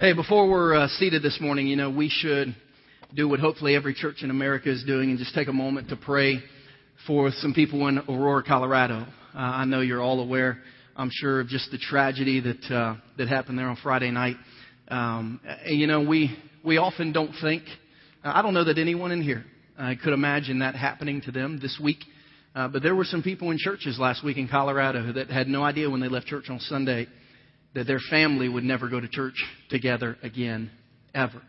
Hey, before we're uh, seated this morning, you know, we should do what hopefully every church in America is doing and just take a moment to pray for some people in Aurora, Colorado. Uh, I know you're all aware, I'm sure, of just the tragedy that uh, that happened there on Friday night. Um, you know, we we often don't think. Uh, I don't know that anyone in here uh, could imagine that happening to them this week. Uh, but there were some people in churches last week in Colorado that had no idea when they left church on Sunday that their family would never go to church together again, ever,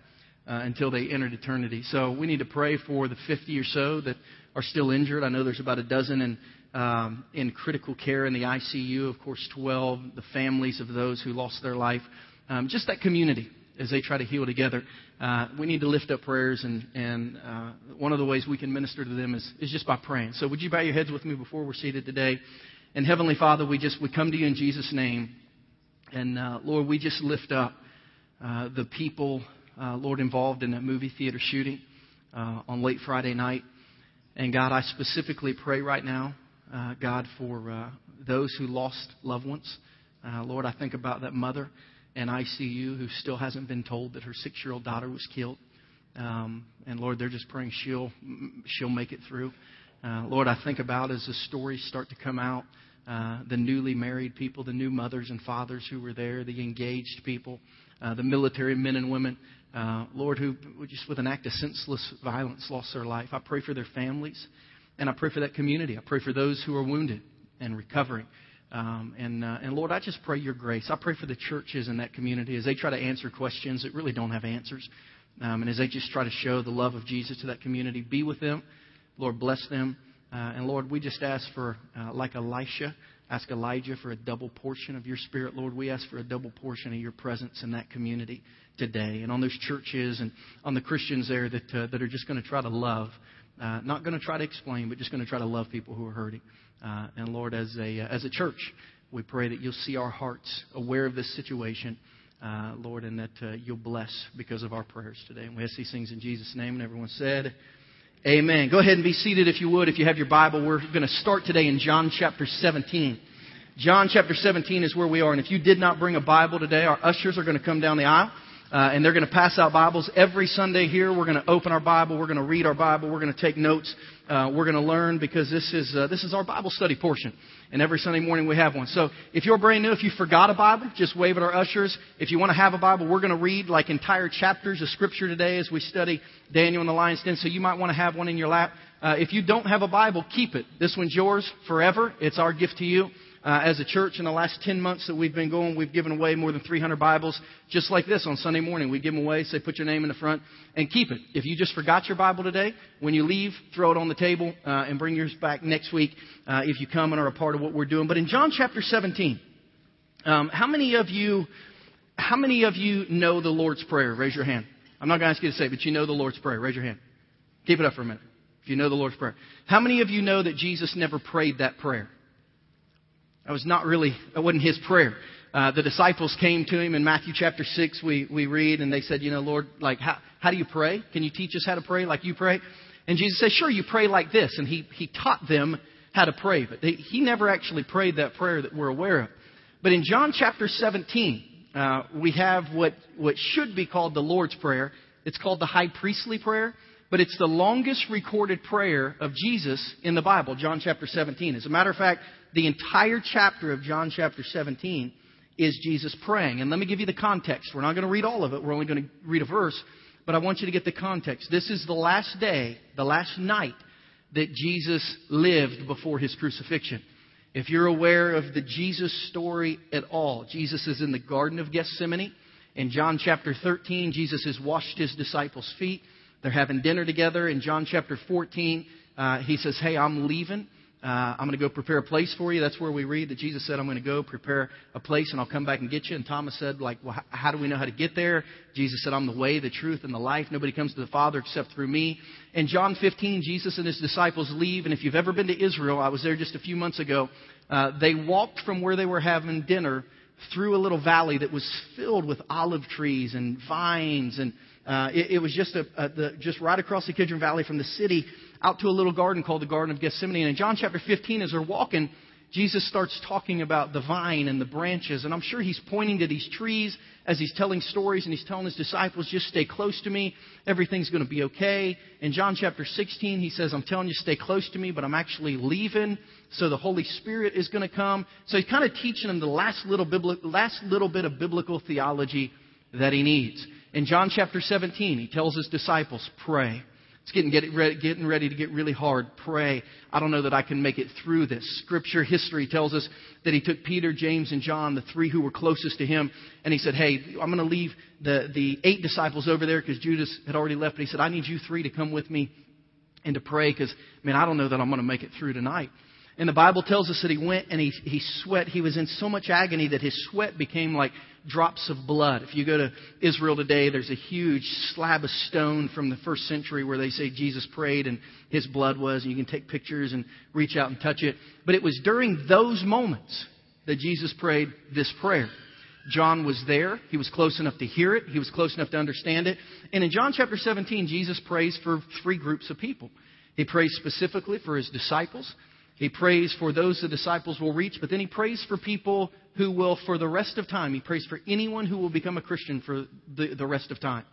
uh, until they entered eternity. So we need to pray for the 50 or so that are still injured. I know there's about a dozen in, um, in critical care in the ICU, of course, 12, the families of those who lost their life. Um, just that community as they try to heal together. Uh, we need to lift up prayers, and, and uh, one of the ways we can minister to them is, is just by praying. So, would you bow your heads with me before we're seated today? And Heavenly Father, we just we come to you in Jesus' name. And uh, Lord, we just lift up uh, the people, uh, Lord, involved in that movie theater shooting uh, on late Friday night. And God, I specifically pray right now, uh, God, for uh, those who lost loved ones. Lord, I think about that mother in ICU who still hasn't been told that her six-year-old daughter was killed. Um, and Lord, they're just praying she'll she'll make it through. Lord, I think about as the stories start to come out uh, the newly married people, the new mothers and fathers who were there, the engaged people, uh, the military men and women, uh, Lord, who just with an act of senseless violence lost their life. I pray for their families, and I pray for that community. I pray for those who are wounded and recovering. Um, and, uh, and Lord, I just pray your grace. I pray for the churches in that community as they try to answer questions that really don't have answers. Um, and as they just try to show the love of Jesus to that community, be with them. Lord, bless them. Uh, and Lord, we just ask for, uh, like Elisha, ask Elijah for a double portion of your spirit. Lord, we ask for a double portion of your presence in that community today and on those churches and on the Christians there that, uh, that are just going to try to love. Uh, not going to try to explain, but just going to try to love people who are hurting. Uh, and Lord, as a, uh, as a church, we pray that you'll see our hearts aware of this situation. Lord, and that you'll bless because of our prayers today. And we ask these things in Jesus' name. And everyone said, Amen. Go ahead and be seated if you would. If you have your Bible, we're going to start today in John chapter 17. John chapter 17 is where we are. And if you did not bring a Bible today, our ushers are going to come down the aisle. Uh, and they're going to pass out Bibles every Sunday here. We're going to open our Bible. We're going to read our Bible. We're going to take notes. Uh, we're going to learn because this is uh, this is our Bible study portion. And every Sunday morning we have one. So if you're brand new, if you forgot a Bible, just wave at our ushers. If you want to have a Bible, we're going to read like entire chapters of Scripture today as we study Daniel and the lion's den. So you might want to have one in your lap. Uh, if you don't have a Bible, keep it. This one's yours forever. It's our gift to you. Uh, as a church, in the last 10 months that we've been going, we've given away more than 300 Bibles, just like this on Sunday morning. We give them away, say, put your name in the front, and keep it. If you just forgot your Bible today, when you leave, throw it on the table uh, and bring yours back next week uh, if you come and are a part of what we're doing. But in John chapter 17, um, how many of you, how many of you know the Lord's Prayer? Raise your hand. I'm not going to ask you to say, but you know the Lord's Prayer. Raise your hand. Keep it up for a minute. If you know the Lord's Prayer. How many of you know that Jesus never prayed that prayer? That was not really, that wasn't his prayer. Uh, the disciples came to him in Matthew chapter 6, we, we read, and they said, you know, Lord, like, how, how do you pray? Can you teach us how to pray like you pray? And Jesus said, sure, you pray like this. And he, he taught them how to pray, but they, he never actually prayed that prayer that we're aware of. But in John chapter 17, uh, we have what, what should be called the Lord's Prayer. It's called the high priestly prayer, but it's the longest recorded prayer of Jesus in the Bible, John chapter 17. As a matter of fact, the entire chapter of John chapter 17 is Jesus praying. And let me give you the context. We're not going to read all of it. We're only going to read a verse. But I want you to get the context. This is the last day, the last night that Jesus lived before his crucifixion. If you're aware of the Jesus story at all, Jesus is in the Garden of Gethsemane. In John chapter 13, Jesus has washed his disciples' feet. They're having dinner together. In John chapter 14, uh, he says, Hey, I'm leaving. Uh, I'm going to go prepare a place for you. That's where we read that Jesus said, I'm going to go prepare a place and I'll come back and get you. And Thomas said, like, well, how do we know how to get there? Jesus said, I'm the way, the truth, and the life. Nobody comes to the Father except through me. In John 15, Jesus and his disciples leave. And if you've ever been to Israel, I was there just a few months ago. Uh, they walked from where they were having dinner through a little valley that was filled with olive trees and vines. And uh, it, it was just, a, a, the, just right across the Kidron Valley from the city out to a little garden called the Garden of Gethsemane. And in John chapter 15, as they're walking, Jesus starts talking about the vine and the branches, and I'm sure he's pointing to these trees as he's telling stories and he's telling his disciples, just stay close to me. Everything's going to be okay. In John chapter 16, he says, I'm telling you, stay close to me, but I'm actually leaving, so the Holy Spirit is going to come. So he's kind of teaching them the last little, bibli- last little bit of biblical theology that he needs. In John chapter 17, he tells his disciples, pray. It's getting, get ready, getting ready to get really hard. Pray. I don't know that I can make it through this. Scripture history tells us that he took Peter, James, and John, the three who were closest to him, and he said, Hey, I'm going to leave the, the eight disciples over there because Judas had already left. But he said, I need you three to come with me and to pray because, man, I don't know that I'm going to make it through tonight. And the Bible tells us that he went and he, he sweat. He was in so much agony that his sweat became like drops of blood. If you go to Israel today, there's a huge slab of stone from the first century where they say Jesus prayed and his blood was, and you can take pictures and reach out and touch it. But it was during those moments that Jesus prayed this prayer. John was there. He was close enough to hear it. He was close enough to understand it. And in John chapter 17, Jesus prays for three groups of people. He prays specifically for his disciples. He prays for those the disciples will reach, but then he prays for people who will, for the rest of time, he prays for anyone who will become a Christian for the, the rest of time.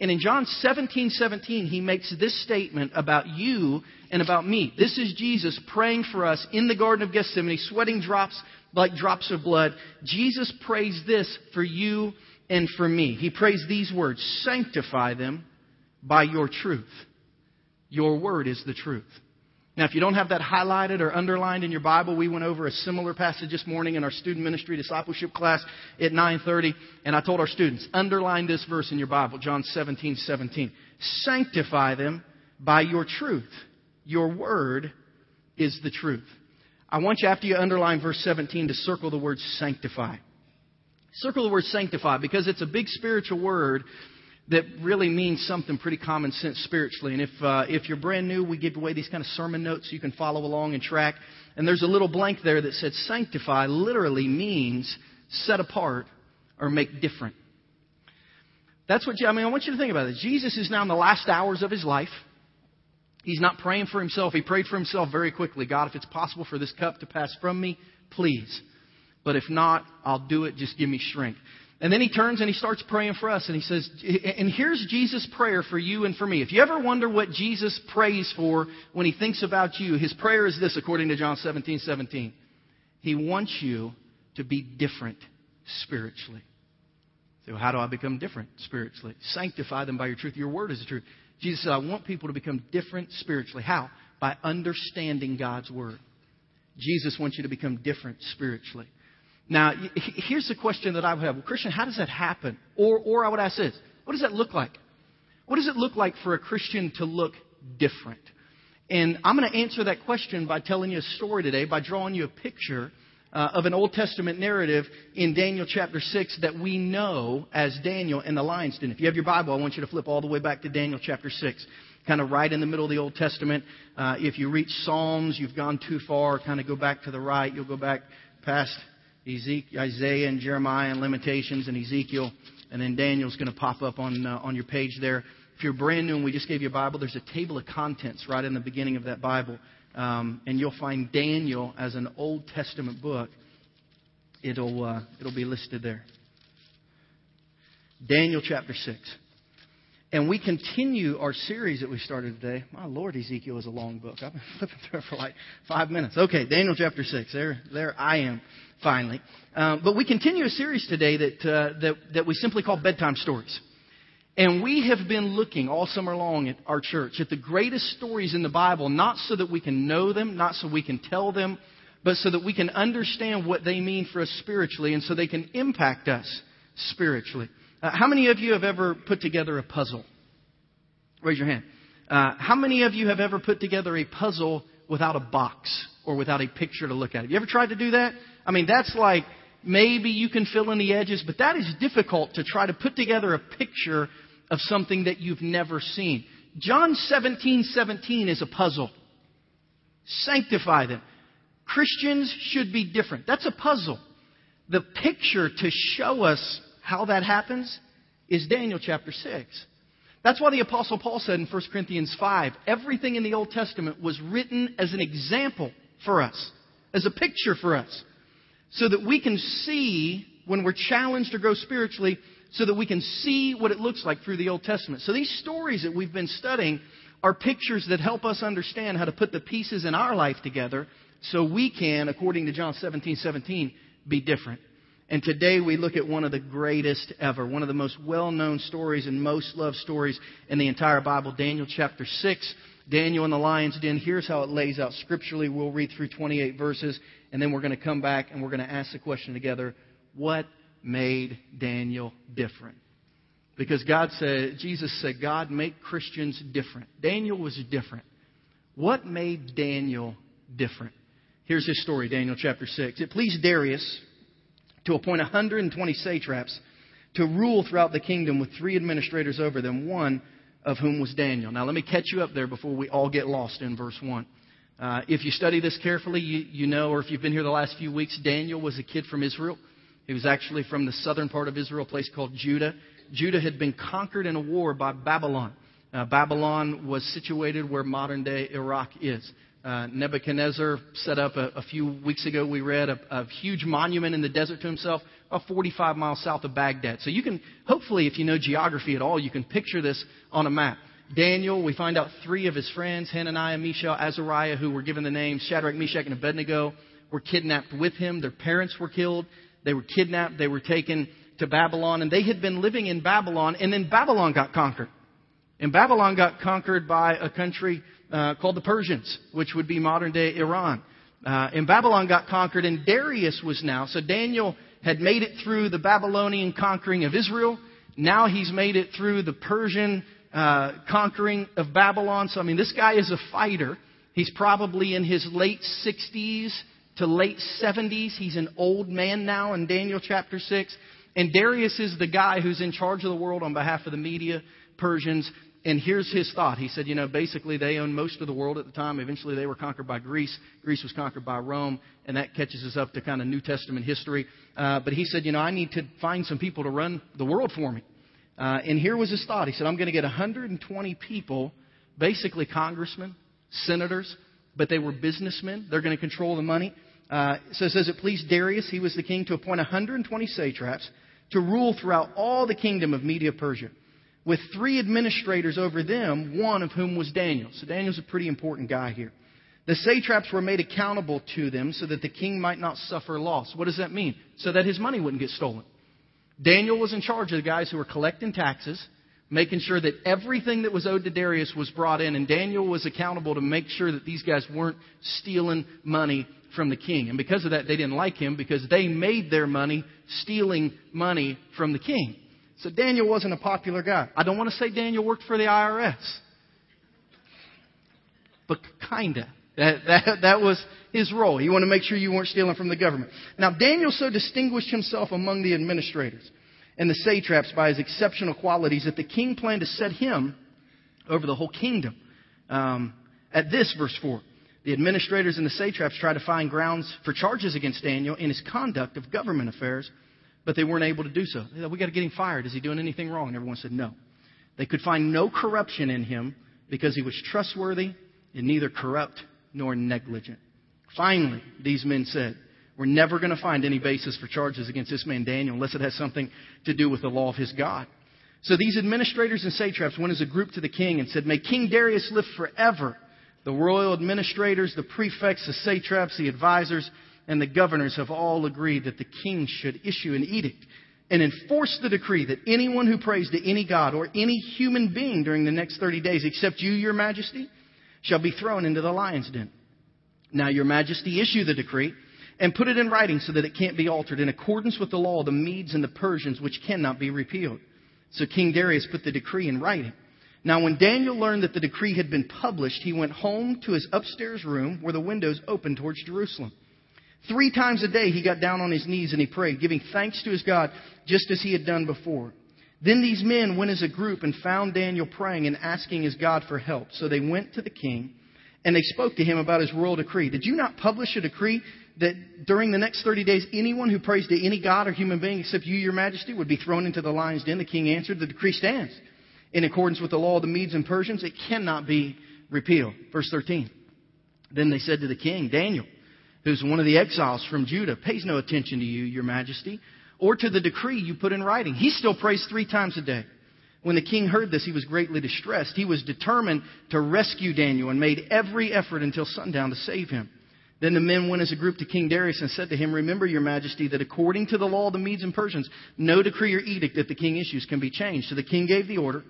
And in John 17, 17, he makes this statement about you and about me. This is Jesus praying for us in the Garden of Gethsemane, sweating drops like drops of blood. Jesus prays this for you and for me. He prays these words Sanctify them by your truth. Your word is the truth. Now, if you don't have that highlighted or underlined in your Bible, we went over a similar passage this morning in our student ministry discipleship class at 9:30, and I told our students, underline this verse in your Bible, John 17, 17. Sanctify them by your truth. Your word is the truth. I want you, after you underline verse 17, to circle the word sanctify. Circle the word sanctify because it's a big spiritual word that really means something pretty common sense spiritually. And if, uh, if you're brand new, we give away these kind of sermon notes so you can follow along and track. And there's a little blank there that says sanctify literally means set apart or make different. That's what, I mean, I want you to think about it. Jesus is now in the last hours of his life. He's not praying for himself. He prayed for himself very quickly. God, if it's possible for this cup to pass from me, please. But if not, I'll do it. Just give me strength. And then he turns and he starts praying for us and he says, and here's Jesus' prayer for you and for me. If you ever wonder what Jesus prays for when he thinks about you, his prayer is this according to John 17, 17. He wants you to be different spiritually. So how do I become different spiritually? Sanctify them by your truth. Your word is the truth. Jesus said, I want people to become different spiritually. How? By understanding God's word. Jesus wants you to become different spiritually. Now, here's the question that I would have. Well, Christian, how does that happen? Or, or I would ask this. What does that look like? What does it look like for a Christian to look different? And I'm going to answer that question by telling you a story today, by drawing you a picture uh, of an Old Testament narrative in Daniel chapter 6 that we know as Daniel and the lion's den. If you have your Bible, I want you to flip all the way back to Daniel chapter 6, kind of right in the middle of the Old Testament. Uh, if you reach Psalms, you've gone too far, kind of go back to the right. You'll go back past Ezekiel, Isaiah and Jeremiah and Lamentations and Ezekiel, and then Daniel's going to pop up on uh, on your page there. If you're brand new and we just gave you a Bible, there's a table of contents right in the beginning of that Bible, um, and you'll find Daniel as an Old Testament book. It'll uh, it'll be listed there. Daniel chapter six. And we continue our series that we started today. My Lord, Ezekiel is a long book. I've been flipping through it for like five minutes. Okay, Daniel chapter 6. There, there I am, finally. Um, but we continue a series today that, uh, that, that we simply call Bedtime Stories. And we have been looking all summer long at our church at the greatest stories in the Bible, not so that we can know them, not so we can tell them, but so that we can understand what they mean for us spiritually and so they can impact us spiritually. Uh, how many of you have ever put together a puzzle? Raise your hand. Uh, how many of you have ever put together a puzzle without a box or without a picture to look at? Have you ever tried to do that? I mean, that's like maybe you can fill in the edges, but that is difficult to try to put together a picture of something that you've never seen. John 17, 17 is a puzzle. Sanctify them. Christians should be different. That's a puzzle. The picture to show us how that happens is Daniel chapter 6. That's why the Apostle Paul said in 1 Corinthians 5 everything in the Old Testament was written as an example for us as a picture for us so that we can see when we're challenged to grow spiritually, so that we can see what it looks like through the Old Testament. So these stories that we've been studying are pictures that help us understand how to put the pieces in our life together so we can, according to John 17, 17, be different. And today we look at one of the greatest ever, one of the most well-known stories and most loved stories in the entire Bible, Daniel chapter 6. Daniel in the lion's den. Here's how it lays out scripturally. We'll read through 28 verses, and then we're going to come back and we're going to ask the question together what made Daniel different? Because God said, Jesus said, God, make Christians different. Daniel was different. What made Daniel different? Here's his story, Daniel chapter 6. It pleased Darius to appoint 120 satraps to rule throughout the kingdom with three administrators over them, one of whom was Daniel. Now, let me catch you up there before we all get lost in verse 1. Uh, if you study this carefully, you, you know, or if you've been here the last few weeks, Daniel was a kid from Israel. He was actually from the southern part of Israel, a place called Judah. Judah had been conquered in a war by Babylon. Uh, Babylon was situated where modern day Iraq is. Uh, Nebuchadnezzar set up a, a, few weeks ago, we read, a, a, huge monument in the desert to himself, about 45 miles south of Baghdad. So you can, hopefully, if you know geography at all, you can picture this on a map. Daniel, we find out three of his friends, Hananiah, Mishael, Azariah, who were given the names Shadrach, Meshach, and Abednego, were kidnapped with him. Their parents were killed. They were kidnapped. They were taken to Babylon. And they had been living in Babylon. And then Babylon got conquered. And Babylon got conquered by a country uh, called the Persians, which would be modern day Iran. Uh, and Babylon got conquered, and Darius was now. So Daniel had made it through the Babylonian conquering of Israel. Now he's made it through the Persian uh, conquering of Babylon. So, I mean, this guy is a fighter. He's probably in his late 60s to late 70s. He's an old man now in Daniel chapter 6. And Darius is the guy who's in charge of the world on behalf of the media, Persians. And here's his thought. He said, you know, basically they owned most of the world at the time. Eventually they were conquered by Greece. Greece was conquered by Rome. And that catches us up to kind of New Testament history. Uh, but he said, you know, I need to find some people to run the world for me. Uh, and here was his thought. He said, I'm going to get 120 people, basically congressmen, senators, but they were businessmen. They're going to control the money. Uh, so it says it pleased Darius, he was the king, to appoint 120 satraps to rule throughout all the kingdom of Media Persia, with three administrators over them, one of whom was Daniel. So Daniel's a pretty important guy here. The satraps were made accountable to them so that the king might not suffer loss. What does that mean? So that his money wouldn't get stolen. Daniel was in charge of the guys who were collecting taxes, making sure that everything that was owed to Darius was brought in, and Daniel was accountable to make sure that these guys weren't stealing money from the king. And because of that, they didn't like him because they made their money stealing money from the king. So Daniel wasn't a popular guy. I don't want to say Daniel worked for the IRS, but kinda. That, that, that was his role. He wanted to make sure you weren't stealing from the government. Now, Daniel so distinguished himself among the administrators and the satraps by his exceptional qualities that the king planned to set him over the whole kingdom. Um, at this, verse 4, the administrators and the satraps tried to find grounds for charges against Daniel in his conduct of government affairs, but they weren't able to do so. They we got to get him fired. Is he doing anything wrong? And everyone said no. They could find no corruption in him because he was trustworthy and neither corrupt nor negligent. Finally, these men said, we're never going to find any basis for charges against this man Daniel unless it has something to do with the law of his God. So these administrators and satraps went as a group to the king and said, May King Darius live forever. The royal administrators, the prefects, the satraps, the advisors, and the governors have all agreed that the king should issue an edict and enforce the decree that anyone who prays to any god or any human being during the next 30 days, except you, your majesty, shall be thrown into the lion's den. Now, your majesty, issue the decree and put it in writing so that it can't be altered in accordance with the law of the Medes and the Persians, which cannot be repealed. So King Darius put the decree in writing. Now, when Daniel learned that the decree had been published, he went home to his upstairs room where the windows opened towards Jerusalem. Three times a day he got down on his knees and he prayed, giving thanks to his God, just as he had done before. Then these men went as a group and found Daniel praying and asking his God for help. So they went to the king and they spoke to him about his royal decree. Did you not publish a decree that during the next 30 days, anyone who prays to any god or human being except you, your majesty, would be thrown into the lion's den? The king answered, The decree stands. In accordance with the law of the Medes and Persians, it cannot be repealed. Verse 13. Then they said to the king, Daniel, who's one of the exiles from Judah, pays no attention to you, your majesty, or to the decree you put in writing. He still prays three times a day. When the king heard this, he was greatly distressed. He was determined to rescue Daniel and made every effort until sundown to save him. Then the men went as a group to King Darius and said to him, Remember, your majesty, that according to the law of the Medes and Persians, no decree or edict that the king issues can be changed. So the king gave the order,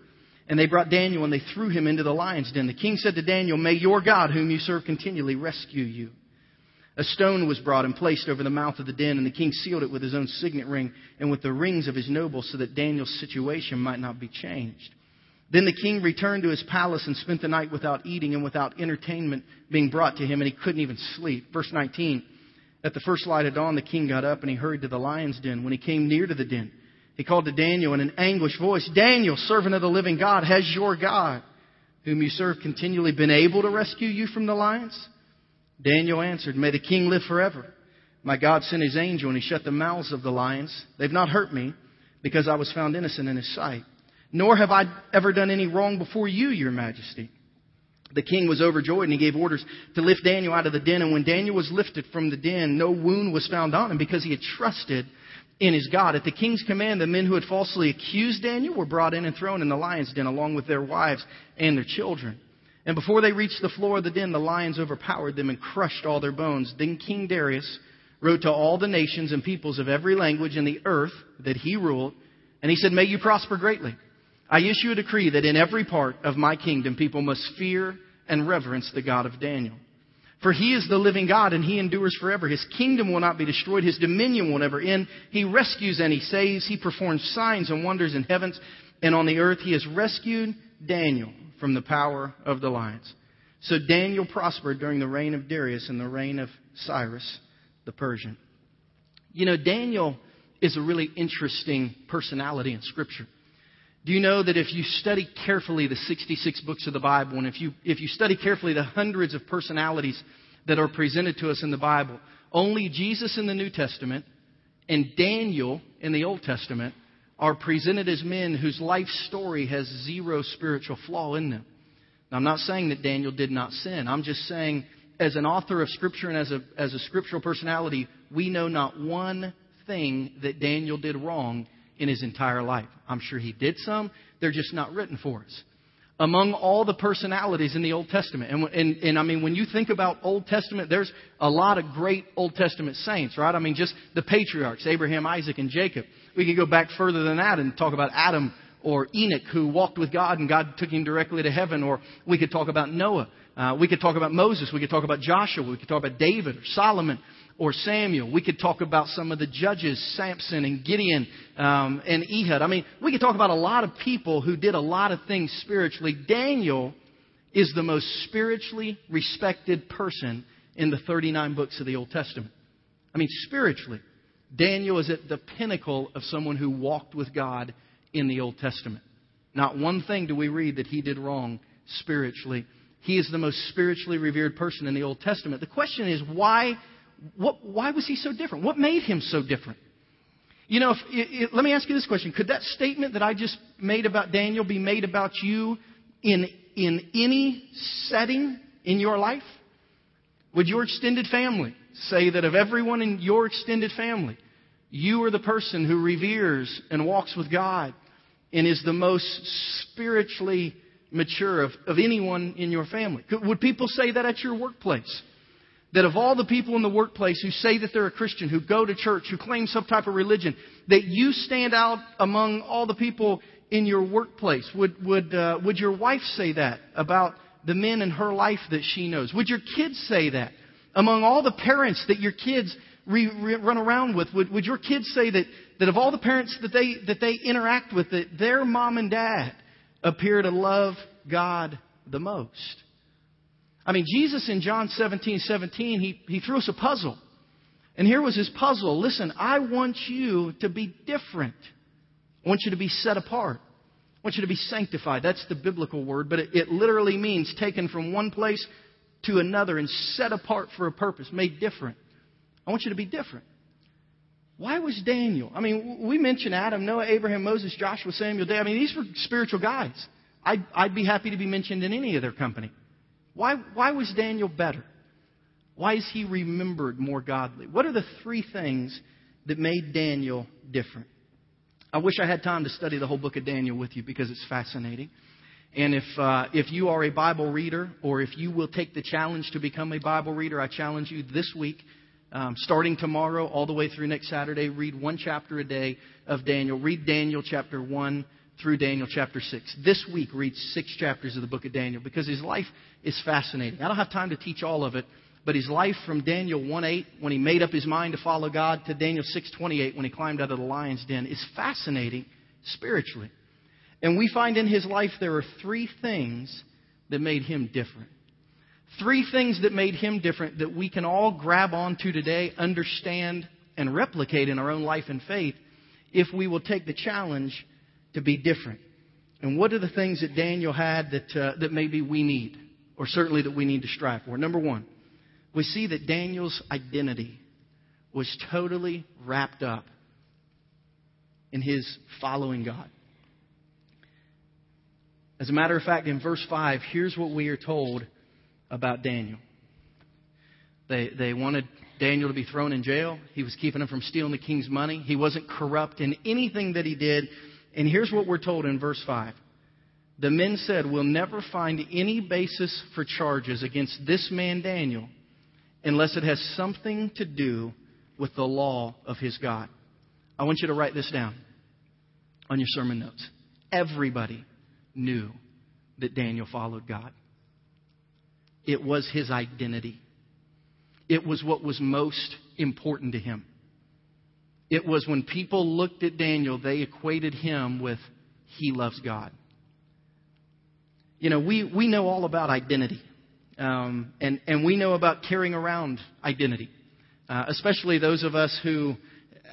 and they brought Daniel and they threw him into the lion's den. The king said to Daniel, May your God, whom you serve continually, rescue you. A stone was brought and placed over the mouth of the den, and the king sealed it with his own signet ring and with the rings of his nobles so that Daniel's situation might not be changed. Then the king returned to his palace and spent the night without eating and without entertainment being brought to him, and he couldn't even sleep. Verse 19. At the first light of dawn, the king got up and he hurried to the lion's den. When he came near to the den, he called to Daniel in an anguished voice, Daniel, servant of the living God, has your God, whom you serve continually, been able to rescue you from the lions? Daniel answered, May the king live forever. My God sent his angel and he shut the mouths of the lions. They've not hurt me because I was found innocent in his sight nor have I ever done any wrong before you, your majesty. The king was overjoyed and he gave orders to lift Daniel out of the den. And when Daniel was lifted from the den, no wound was found on him because he had trusted in his God. At the king's command, the men who had falsely accused Daniel were brought in and thrown in the lion's den along with their wives and their children. And before they reached the floor of the den, the lions overpowered them and crushed all their bones. Then King Darius wrote to all the nations and peoples of every language in the earth that he ruled, and he said, May you prosper greatly. I issue a decree that in every part of my kingdom people must fear and reverence the God of Daniel. For he is the living God and he endures forever. His kingdom will not be destroyed. His dominion will never end. He rescues and he saves. He performs signs and wonders in heavens and on the earth. He has rescued Daniel from the power of the lions. So Daniel prospered during the reign of Darius and the reign of Cyrus the Persian. You know, Daniel is a really interesting personality in Scripture. Do you know that if you study carefully the 66 books of the Bible, and if you, if you study carefully the hundreds of personalities that are presented to us in the Bible, only Jesus in the New Testament and Daniel in the Old Testament are presented as men whose life story has zero spiritual flaw in them. Now, I'm not saying that Daniel did not sin. I'm just saying, as an author of Scripture and as a, as a scriptural personality, we know not one thing that Daniel did wrong in his entire life. I'm sure he did some. They're just not written for us. Among all the personalities in the Old Testament, and, and, and I mean, when you think about Old Testament, there's a lot of great Old Testament saints, right? I mean, just the patriarchs, Abraham, Isaac, and Jacob. We could go back further than that and talk about Adam or Enoch who walked with God and God took him directly to heaven, or we could talk about Noah. Uh, we could talk about Moses. We could talk about Joshua. We could talk about David or Solomon or Samuel. We could talk about some of the judges, Samson and Gideon um, and Ehud. I mean, we could talk about a lot of people who did a lot of things spiritually. Daniel is the most spiritually respected person in the 39 books of the Old Testament. I mean, spiritually. Daniel is at the pinnacle of someone who walked with God in the Old Testament. Not one thing do we read that he did wrong spiritually. He is the most spiritually revered person in the Old Testament. The question is, why what, why was he so different? What made him so different? You know, if, it, it, let me ask you this question. Could that statement that I just made about Daniel be made about you in, in any setting in your life? Would your extended family say that of everyone in your extended family, you are the person who reveres and walks with God and is the most spiritually mature of, of anyone in your family? Would people say that at your workplace? that of all the people in the workplace who say that they're a Christian, who go to church, who claim some type of religion, that you stand out among all the people in your workplace? Would, would, uh, would your wife say that about the men in her life that she knows? Would your kids say that? Among all the parents that your kids re, re, run around with, would, would your kids say that, that of all the parents that they, that they interact with, that their mom and dad appear to love God the most? I mean, Jesus in John 17, 17, he, he threw us a puzzle. And here was his puzzle. Listen, I want you to be different. I want you to be set apart. I want you to be sanctified. That's the biblical word, but it, it literally means taken from one place to another and set apart for a purpose, made different. I want you to be different. Why was Daniel? I mean, we mentioned Adam, Noah, Abraham, Moses, Joshua, Samuel, David. I mean, these were spiritual guys. I'd, I'd be happy to be mentioned in any of their company. Why, why was Daniel better? Why is he remembered more godly? What are the three things that made Daniel different? I wish I had time to study the whole book of Daniel with you because it's fascinating. And if, uh, if you are a Bible reader or if you will take the challenge to become a Bible reader, I challenge you this week, um, starting tomorrow all the way through next Saturday, read one chapter a day of Daniel. Read Daniel chapter 1 through Daniel chapter 6. This week, read six chapters of the book of Daniel because his life is fascinating. I don't have time to teach all of it, but his life from Daniel 1:8 when he made up his mind to follow God to Daniel 6:28 when he climbed out of the lion's den is fascinating spiritually. And we find in his life there are three things that made him different. Three things that made him different that we can all grab onto today, understand, and replicate in our own life and faith if we will take the challenge to be different. And what are the things that Daniel had that, uh, that maybe we need, or certainly that we need to strive for? Number one, we see that Daniel's identity was totally wrapped up in his following God. As a matter of fact, in verse 5, here's what we are told about Daniel. They, they wanted Daniel to be thrown in jail. He was keeping them from stealing the king's money. He wasn't corrupt in anything that he did. And here's what we're told in verse 5. The men said, We'll never find any basis for charges against this man Daniel unless it has something to do with the law of his God. I want you to write this down on your sermon notes. Everybody knew that Daniel followed God. It was his identity. It was what was most important to him. It was when people looked at Daniel, they equated him with he loves God. You know, we, we know all about identity. Um, and, and we know about carrying around identity, uh, especially those of us who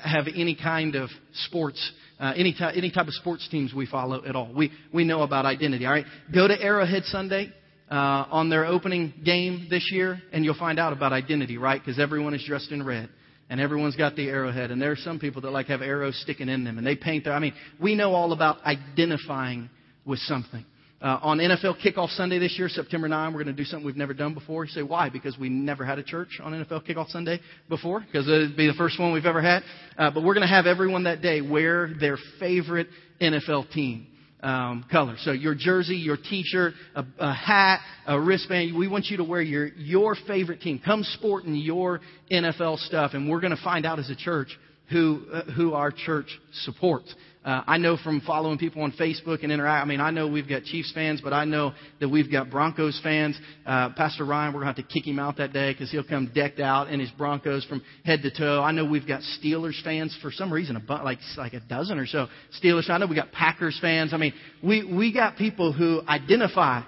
have any kind of sports uh, any, any type of sports teams we follow at all. We, we know about identity. All right, go to Arrowhead Sunday uh, on their opening game this year, and you'll find out about identity, right? Because everyone is dressed in red. And everyone's got the arrowhead, and there are some people that like have arrows sticking in them, and they paint their. I mean, we know all about identifying with something. Uh, on NFL Kickoff Sunday this year, September 9, we're going to do something we've never done before. You say, why? Because we never had a church on NFL Kickoff Sunday before, because it'd be the first one we've ever had. Uh, but we're going to have everyone that day wear their favorite NFL team. Um, color. So your jersey, your t-shirt, a, a hat, a wristband. We want you to wear your your favorite team. Come sporting your NFL stuff, and we're going to find out as a church who uh, who our church supports. Uh, I know from following people on Facebook and interact. I mean, I know we've got Chiefs fans, but I know that we've got Broncos fans. Uh, Pastor Ryan, we're going to have to kick him out that day because he'll come decked out in his Broncos from head to toe. I know we've got Steelers fans for some reason, like like a dozen or so Steelers. I know we got Packers fans. I mean, we we got people who identify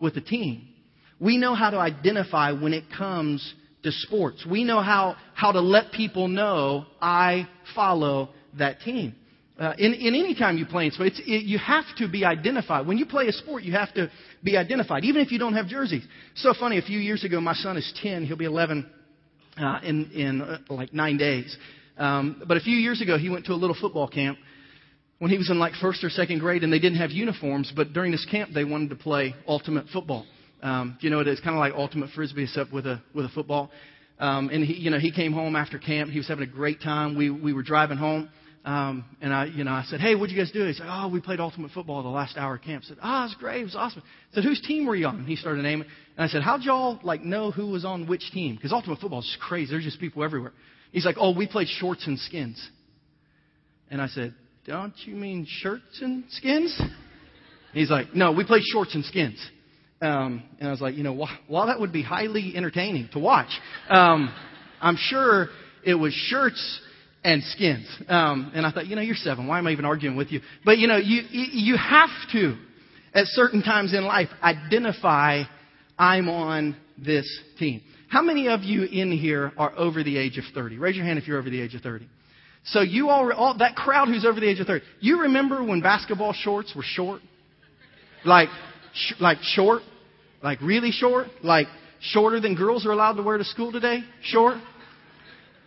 with the team. We know how to identify when it comes to sports. We know how how to let people know I follow that team. Uh, in, in any time you play in sports, it, you have to be identified. When you play a sport, you have to be identified, even if you don't have jerseys. So funny, a few years ago, my son is 10, he'll be 11 uh, in, in uh, like nine days. Um, but a few years ago, he went to a little football camp when he was in like first or second grade, and they didn't have uniforms, but during this camp, they wanted to play ultimate football. Um, you know, it's kind of like ultimate frisbee, except with a, with a football. Um, and he, you know, he came home after camp. He was having a great time. We, we were driving home. Um, and I, you know, I said, "Hey, what'd you guys do?" He said, "Oh, we played ultimate football the last hour of camp." I said, "Ah, oh, it's great. It was awesome." I said, "Whose team were you on?" And he started naming. And I said, "How'd y'all like know who was on which team? Because ultimate football is crazy. There's just people everywhere." He's like, "Oh, we played shorts and skins." And I said, "Don't you mean shirts and skins?" He's like, "No, we played shorts and skins." Um, and I was like, you know, while, while that would be highly entertaining to watch, um, I'm sure it was shirts and skins. Um, and I thought, you know, you're seven. Why am I even arguing with you? But you know, you you have to, at certain times in life, identify I'm on this team. How many of you in here are over the age of 30? Raise your hand if you're over the age of 30. So you all, all that crowd who's over the age of 30. You remember when basketball shorts were short? Like, sh- like short? Like really short? Like shorter than girls are allowed to wear to school today? Short?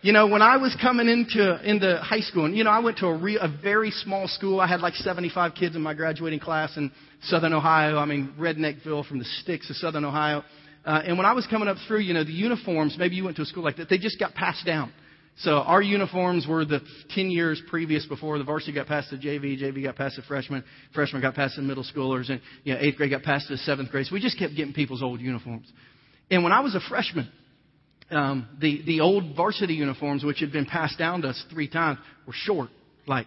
You know, when I was coming into into high school, and you know, I went to a, re, a very small school. I had like 75 kids in my graduating class in Southern Ohio. I mean, Redneckville from the sticks of Southern Ohio. Uh, and when I was coming up through, you know, the uniforms, maybe you went to a school like that, they just got passed down. So our uniforms were the 10 years previous before the varsity got passed to JV, JV got passed to freshman, freshman got passed to middle schoolers, and you know, eighth grade got passed to seventh grade. So we just kept getting people's old uniforms. And when I was a freshman, um, the the old varsity uniforms, which had been passed down to us three times, were short, like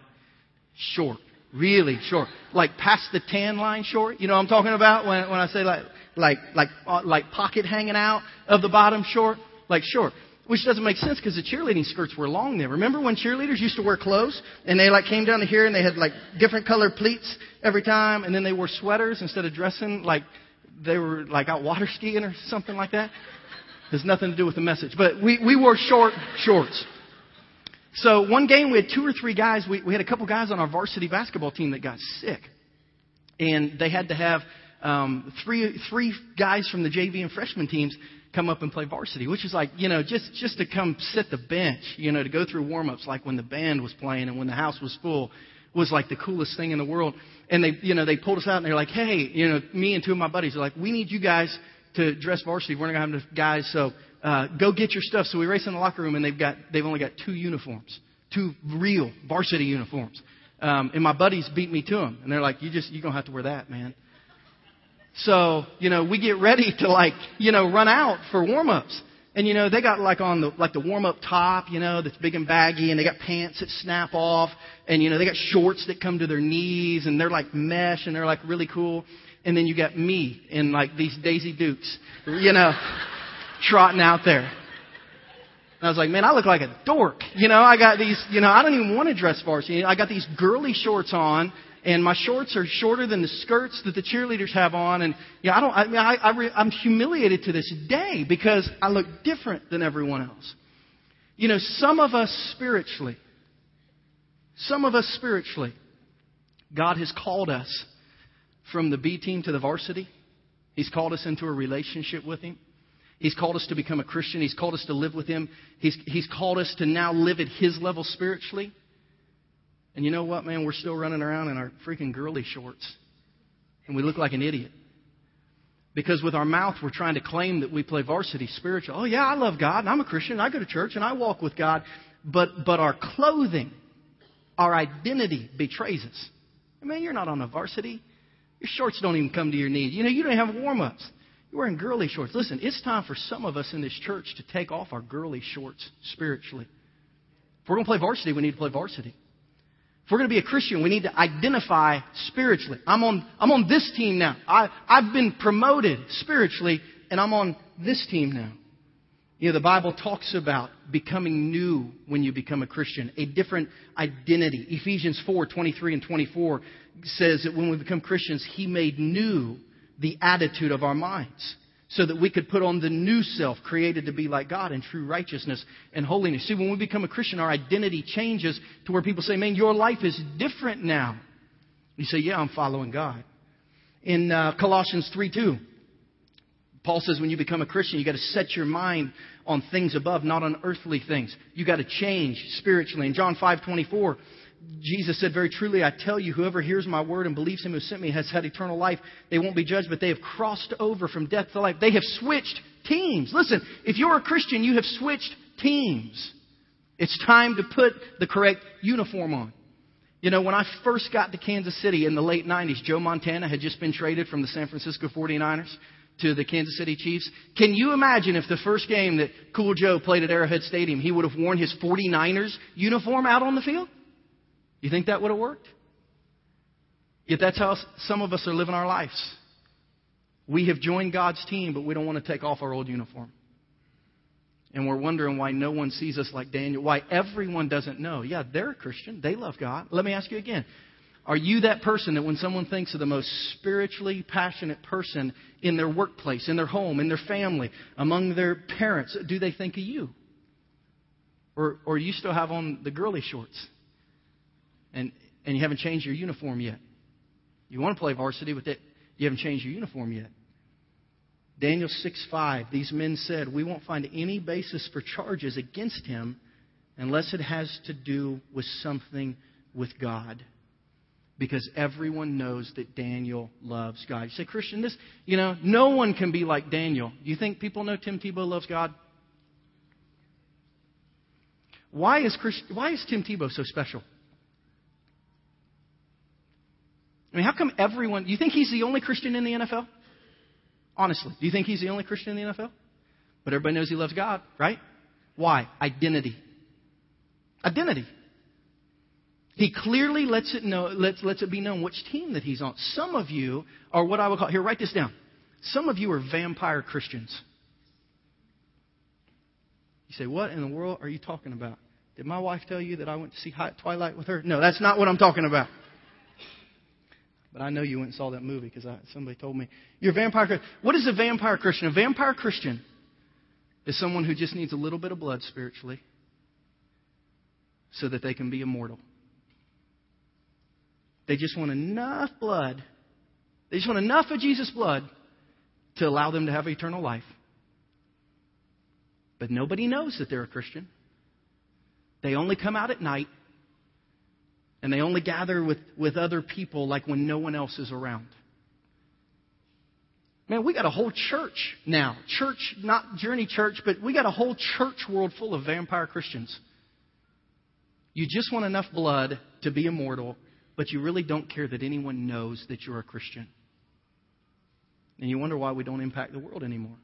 short, really short, like past the tan line short. You know what I'm talking about when when I say like like like uh, like pocket hanging out of the bottom short, like short which doesn't make sense because the cheerleading skirts were long then. Remember when cheerleaders used to wear clothes and they like came down to here and they had like different colored pleats every time and then they wore sweaters instead of dressing like they were like out water skiing or something like that? Has nothing to do with the message. But we, we wore short shorts. So one game we had two or three guys, we, we had a couple guys on our varsity basketball team that got sick. And they had to have um, three, three guys from the JV and freshman teams come up and play varsity, which is like, you know, just, just to come sit the bench, you know, to go through warm-ups like when the band was playing and when the house was full was like the coolest thing in the world. And they, you know, they pulled us out and they're like, hey, you know, me and two of my buddies are like, we need you guys to dress varsity. We're not going to have enough guys, so uh, go get your stuff. So we race in the locker room and they've got, they've only got two uniforms, two real varsity uniforms. Um, and my buddies beat me to them. And they're like, you just, you're to have to wear that, man. So, you know, we get ready to like, you know, run out for warm-ups. And you know, they got like on the, like the warm-up top, you know, that's big and baggy, and they got pants that snap off, and you know, they got shorts that come to their knees, and they're like mesh, and they're like really cool. And then you got me in like these Daisy Dukes, you know, trotting out there. And I was like, man, I look like a dork. You know, I got these, you know, I don't even want to dress varsity. I got these girly shorts on and my shorts are shorter than the skirts that the cheerleaders have on. And yeah, I don't. I mean, I, I re, I'm humiliated to this day because I look different than everyone else. You know, some of us spiritually, some of us spiritually, God has called us from the B team to the varsity. He's called us into a relationship with Him. He's called us to become a Christian. He's called us to live with Him. He's, he's called us to now live at His level spiritually. And you know what, man? We're still running around in our freaking girly shorts. And we look like an idiot. Because with our mouth, we're trying to claim that we play varsity spiritual. Oh, yeah, I love God, and I'm a Christian, I go to church, and I walk with God. But, but our clothing, our identity betrays us. I mean, you're not on a varsity. Your shorts don't even come to your knees. You know, you don't have warm ups. You're wearing girly shorts. Listen, it's time for some of us in this church to take off our girly shorts spiritually. If we're going to play varsity, we need to play varsity. If we're going to be a Christian, we need to identify spiritually. I'm on, I'm on this team now. I, I've been promoted spiritually, and I'm on this team now. You know, the Bible talks about becoming new when you become a Christian, a different identity. Ephesians 4 23 and 24 says that when we become Christians, He made new the attitude of our minds so that we could put on the new self created to be like God in true righteousness and holiness. See, when we become a Christian, our identity changes to where people say, man, your life is different now. You say, yeah, I'm following God. In uh, Colossians 3 2, Paul says when you become a Christian, you got to set your mind on things above, not on earthly things. You got to change spiritually. In John 5 24, Jesus said, Very truly, I tell you, whoever hears my word and believes him who sent me has had eternal life. They won't be judged, but they have crossed over from death to life. They have switched teams. Listen, if you're a Christian, you have switched teams. It's time to put the correct uniform on. You know, when I first got to Kansas City in the late 90s, Joe Montana had just been traded from the San Francisco 49ers to the Kansas City Chiefs. Can you imagine if the first game that Cool Joe played at Arrowhead Stadium, he would have worn his 49ers uniform out on the field? You think that would have worked? Yet that's how some of us are living our lives. We have joined God's team, but we don't want to take off our old uniform. And we're wondering why no one sees us like Daniel, why everyone doesn't know. Yeah, they're a Christian. They love God. Let me ask you again. Are you that person that when someone thinks of the most spiritually passionate person in their workplace, in their home, in their family, among their parents, do they think of you? Or, or you still have on the girly shorts? And, and you haven't changed your uniform yet. You want to play varsity, but that, you haven't changed your uniform yet. Daniel 6:5. These men said, "We won't find any basis for charges against him unless it has to do with something with God." because everyone knows that Daniel loves God. You say, Christian, this, you know, no one can be like Daniel. You think people know Tim Tebow loves God? Why is, Christ, why is Tim Tebow so special? I mean, how come everyone, you think he's the only Christian in the NFL? Honestly, do you think he's the only Christian in the NFL? But everybody knows he loves God, right? Why? Identity. Identity. He clearly lets it know, lets, lets it be known which team that he's on. Some of you are what I would call, here, write this down. Some of you are vampire Christians. You say, what in the world are you talking about? Did my wife tell you that I went to see Twilight with her? No, that's not what I'm talking about. But I know you went and saw that movie because somebody told me. You're a vampire What is a vampire Christian? A vampire Christian is someone who just needs a little bit of blood spiritually so that they can be immortal. They just want enough blood. They just want enough of Jesus' blood to allow them to have eternal life. But nobody knows that they're a Christian. They only come out at night and they only gather with, with other people like when no one else is around. Man, we got a whole church now. Church, not Journey Church, but we got a whole church world full of vampire Christians. You just want enough blood to be immortal, but you really don't care that anyone knows that you're a Christian. And you wonder why we don't impact the world anymore.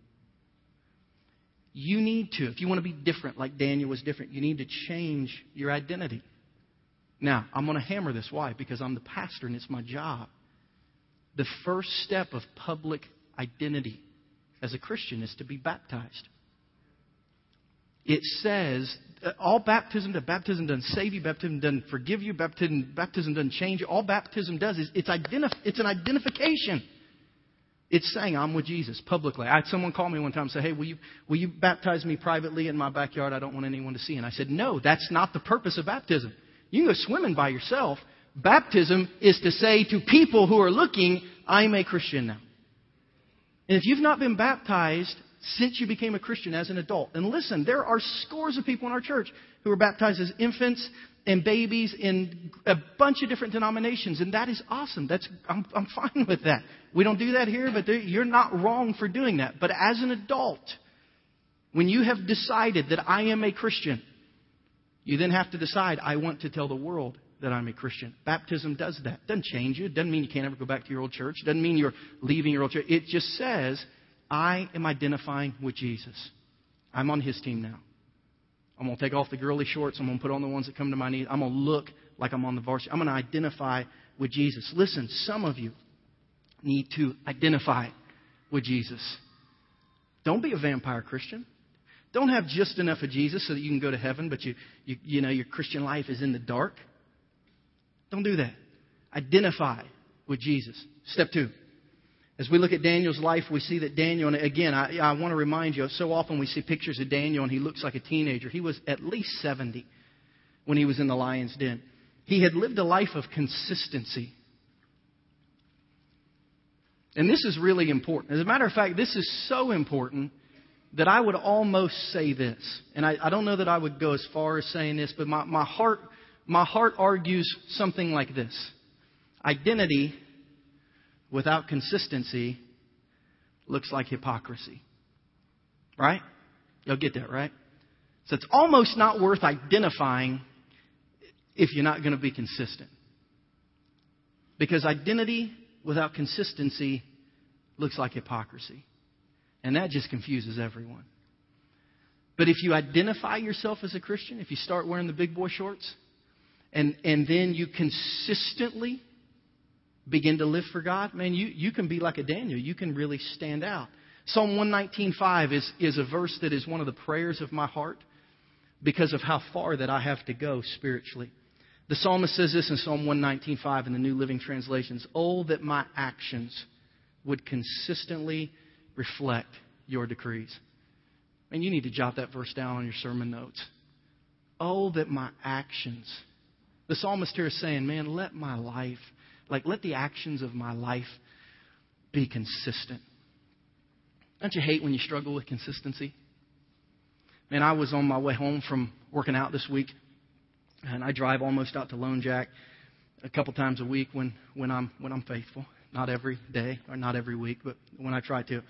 You need to, if you want to be different, like Daniel was different, you need to change your identity. Now, I'm going to hammer this. Why? Because I'm the pastor and it's my job. The first step of public identity as a Christian is to be baptized. It says uh, all baptism baptism doesn't save you, baptism doesn't forgive you, baptism, baptism doesn't change you. All baptism does is it's, identif- it's an identification. It's saying I'm with Jesus publicly. I had someone call me one time and say, "Hey, will you will you baptize me privately in my backyard? I don't want anyone to see." And I said, "No, that's not the purpose of baptism. You can go swimming by yourself. Baptism is to say to people who are looking, I'm a Christian now. And if you've not been baptized since you became a Christian as an adult, and listen, there are scores of people in our church who were baptized as infants and babies in a bunch of different denominations, and that is awesome. That's I'm, I'm fine with that. We don't do that here, but you're not wrong for doing that. But as an adult, when you have decided that I am a Christian, you then have to decide, I want to tell the world that I'm a Christian. Baptism does that. Doesn't change you. It doesn't mean you can't ever go back to your old church. It doesn't mean you're leaving your old church. It just says, I am identifying with Jesus. I'm on his team now. I'm going to take off the girly shorts. I'm going to put on the ones that come to my knees. I'm going to look like I'm on the varsity. I'm going to identify with Jesus. Listen, some of you need to identify with Jesus. Don't be a vampire Christian. Don't have just enough of Jesus so that you can go to heaven, but you, you, you know, your Christian life is in the dark. Don't do that. Identify with Jesus. Step two. As we look at Daniel's life, we see that Daniel, and again, I, I want to remind you, so often we see pictures of Daniel and he looks like a teenager. He was at least 70 when he was in the lion's den. He had lived a life of consistency. And this is really important. As a matter of fact, this is so important that I would almost say this. And I, I don't know that I would go as far as saying this, but my, my heart my heart argues something like this. Identity without consistency looks like hypocrisy. Right? You'll get that, right? So it's almost not worth identifying if you're not going to be consistent. Because identity without consistency looks like hypocrisy. And that just confuses everyone. But if you identify yourself as a Christian, if you start wearing the big boy shorts, and, and then you consistently begin to live for God, man, you, you can be like a Daniel. You can really stand out. Psalm 119.5 is, is a verse that is one of the prayers of my heart because of how far that I have to go spiritually. The psalmist says this in Psalm 119.5 in the New Living Translations. Oh, that my actions would consistently reflect your decrees. And you need to jot that verse down on your sermon notes. Oh, that my actions. The psalmist here is saying, man, let my life, like, let the actions of my life be consistent. Don't you hate when you struggle with consistency? Man, I was on my way home from working out this week, and I drive almost out to Lone Jack. a couple times a week when, when I'm when I'm faithful. Not every day or not every week, but when I try to.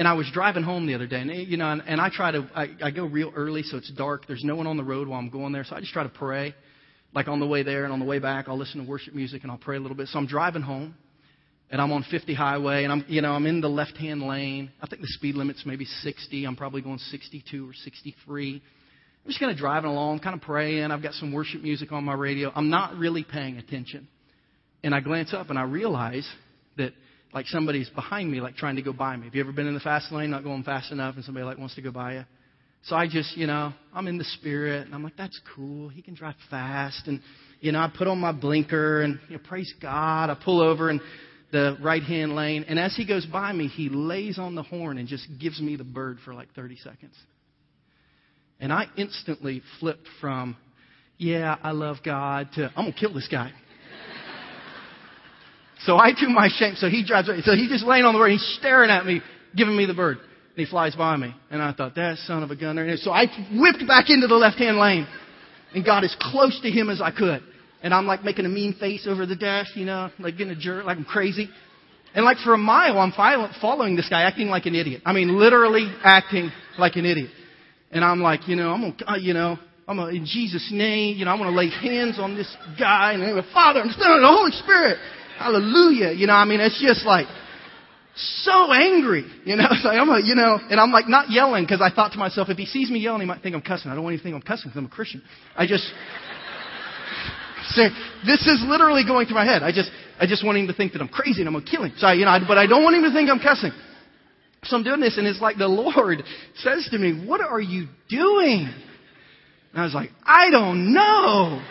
And I was driving home the other day, and you know, and, and I try to I, I go real early so it's dark. There's no one on the road while I'm going there, so I just try to pray. Like on the way there and on the way back, I'll listen to worship music and I'll pray a little bit. So I'm driving home, and I'm on 50 highway, and I'm you know I'm in the left-hand lane. I think the speed limit's maybe 60. I'm probably going 62 or 63. I'm just kind of driving along, kind of praying. I've got some worship music on my radio. I'm not really paying attention. And I glance up and I realize that like somebody's behind me, like trying to go by me. Have you ever been in the fast lane, not going fast enough, and somebody like wants to go by you? So I just, you know, I'm in the spirit, and I'm like, that's cool. He can drive fast, and you know, I put on my blinker, and you know, praise God. I pull over in the right hand lane, and as he goes by me, he lays on the horn and just gives me the bird for like 30 seconds. And I instantly flipped from, yeah, I love God, to I'm gonna kill this guy. So I do my shame. So he drives. So he's just laying on the road. He's staring at me, giving me the bird. And he flies by me. And I thought, that son of a gunner. And so I whipped back into the left-hand lane and got as close to him as I could. And I'm like making a mean face over the dash, you know, like getting a jerk, like I'm crazy. And like for a mile, I'm following this guy, acting like an idiot. I mean, literally acting like an idiot. And I'm like, you know, I'm gonna, you know, I'm gonna, in Jesus' name, you know, I'm gonna lay hands on this guy and anyway, Father and Son and the Holy Spirit. Hallelujah. You know, I mean, it's just like so angry. You know, it's like I'm a, you know, and I'm like not yelling because I thought to myself, if he sees me yelling, he might think I'm cussing. I don't want him to think I'm cussing because I'm a Christian. I just say, this is literally going through my head. I just, I just want him to think that I'm crazy and I'm gonna kill him. So, I, you know, I, but I don't want him to think I'm cussing. So I'm doing this, and it's like the Lord says to me, "What are you doing?" And I was like, "I don't know."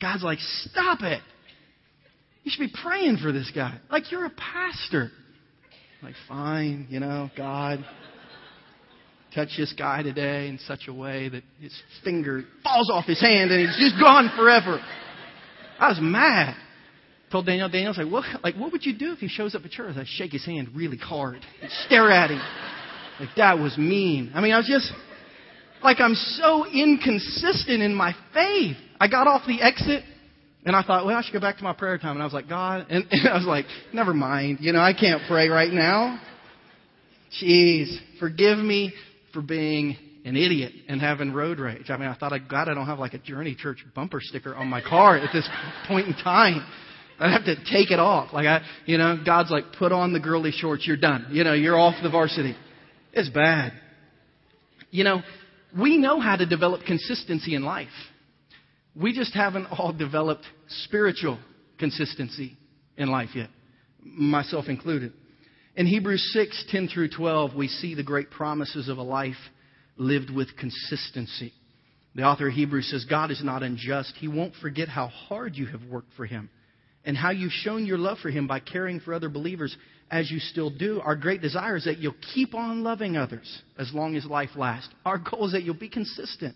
God's like, "Stop it." You should be praying for this guy. Like you're a pastor. Like, fine, you know, God, touch this guy today in such a way that his finger falls off his hand and he's just gone forever. I was mad. Told Daniel, Daniel's like, what, like, what would you do if he shows up at church? I shake his hand really hard and stare at him. Like, that was mean. I mean, I was just, like, I'm so inconsistent in my faith. I got off the exit and I thought, well, I should go back to my prayer time. And I was like, God, and, and I was like, never mind. You know, I can't pray right now. Jeez, forgive me for being an idiot and having road rage. I mean, I thought, God, I don't have like a Journey Church bumper sticker on my car at this point in time. I'd have to take it off. Like I, you know, God's like, put on the girly shorts. You're done. You know, you're off the varsity. It's bad. You know, we know how to develop consistency in life. We just haven't all developed spiritual consistency in life yet, myself included. In Hebrews 6, 10 through 12, we see the great promises of a life lived with consistency. The author of Hebrews says, God is not unjust. He won't forget how hard you have worked for Him and how you've shown your love for Him by caring for other believers as you still do. Our great desire is that you'll keep on loving others as long as life lasts. Our goal is that you'll be consistent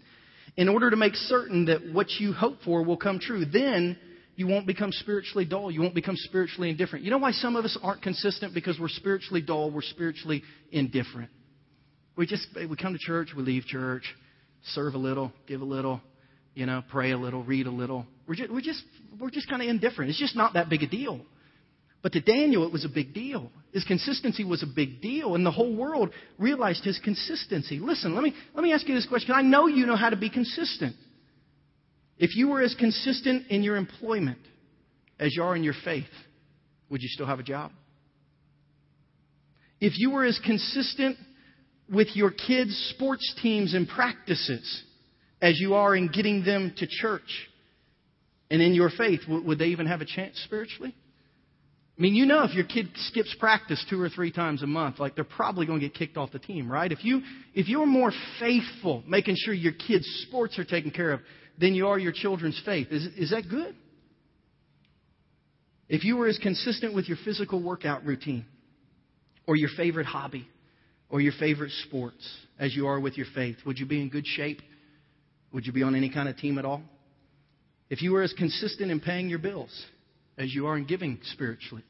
in order to make certain that what you hope for will come true. Then you won't become spiritually dull. You won't become spiritually indifferent. You know why some of us aren't consistent? Because we're spiritually dull. We're spiritually indifferent. We just, we come to church, we leave church, serve a little, give a little, you know, pray a little, read a little. We're just, we're just, we're just kind of indifferent. It's just not that big a deal. But to Daniel, it was a big deal. His consistency was a big deal, and the whole world realized his consistency. Listen, let me, let me ask you this question. I know you know how to be consistent. If you were as consistent in your employment as you are in your faith, would you still have a job? If you were as consistent with your kids' sports teams and practices as you are in getting them to church and in your faith, would they even have a chance spiritually? I mean, you know, if your kid skips practice two or three times a month, like they're probably going to get kicked off the team, right? If you if you're more faithful, making sure your kids' sports are taken care of than you are your children's faith, is is that good? If you were as consistent with your physical workout routine, or your favorite hobby, or your favorite sports as you are with your faith, would you be in good shape? Would you be on any kind of team at all? If you were as consistent in paying your bills as you are in giving spiritually,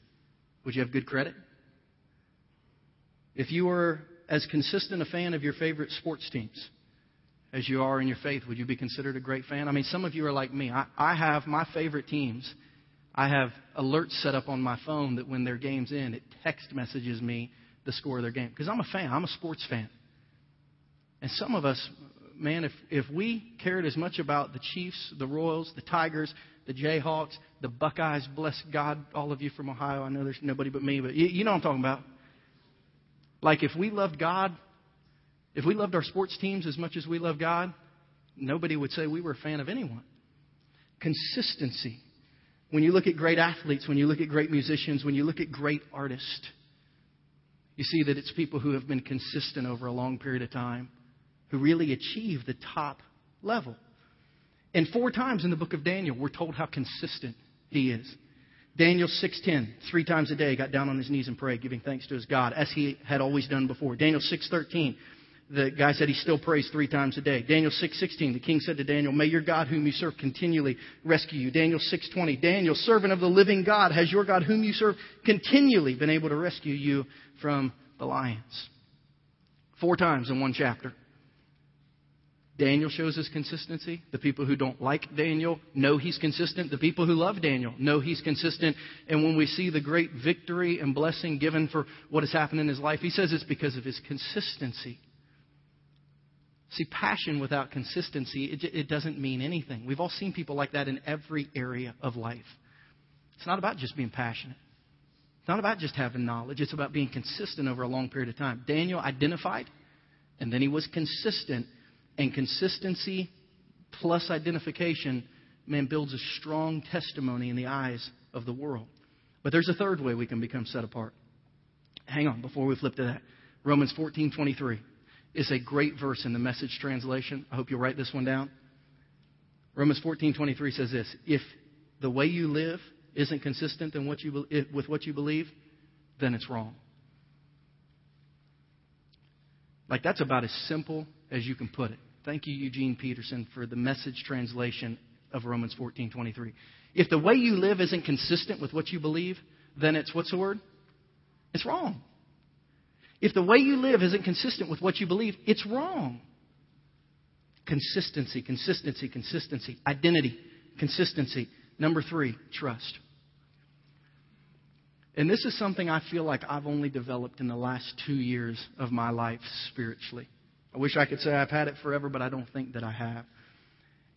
would you have good credit? If you were as consistent a fan of your favorite sports teams as you are in your faith, would you be considered a great fan? I mean, some of you are like me. I, I have my favorite teams. I have alerts set up on my phone that when their game's in, it text messages me the score of their game. Because I'm a fan. I'm a sports fan. And some of us, man, if, if we cared as much about the Chiefs, the Royals, the Tigers, the Jayhawks, the Buckeyes, bless God, all of you from Ohio. I know there's nobody but me, but you, you know what I'm talking about. Like if we loved God, if we loved our sports teams as much as we love God, nobody would say we were a fan of anyone. Consistency. When you look at great athletes, when you look at great musicians, when you look at great artists, you see that it's people who have been consistent over a long period of time who really achieve the top level. And four times in the book of Daniel, we're told how consistent he is. Daniel 6:10, three times a day, got down on his knees and prayed, giving thanks to his God, as he had always done before. Daniel 6:13, the guy said he still prays three times a day. Daniel 6:16, the king said to Daniel, "May your God, whom you serve, continually rescue you." Daniel 6:20, Daniel, servant of the living God, has your God, whom you serve, continually been able to rescue you from the lions? Four times in one chapter. Daniel shows his consistency. The people who don't like Daniel know he's consistent. The people who love Daniel know he's consistent. And when we see the great victory and blessing given for what has happened in his life, he says it's because of his consistency. See, passion without consistency, it, it doesn't mean anything. We've all seen people like that in every area of life. It's not about just being passionate. It's not about just having knowledge. It's about being consistent over a long period of time. Daniel identified, and then he was consistent and consistency plus identification, man, builds a strong testimony in the eyes of the world. But there's a third way we can become set apart. Hang on, before we flip to that. Romans 14:23 is a great verse in the message translation. I hope you'll write this one down. Romans 14:23 says this, if the way you live isn't consistent what you, eh, with what you believe, then it's wrong. Like that's about as simple as you can put it. Thank you, Eugene Peterson, for the message translation of Romans 14:23. If the way you live isn't consistent with what you believe, then it's what's the word? It's wrong. If the way you live isn't consistent with what you believe, it's wrong. Consistency, consistency, consistency. Identity, consistency. Number three, trust. And this is something I feel like I've only developed in the last two years of my life spiritually. I wish I could say I've had it forever, but I don't think that I have.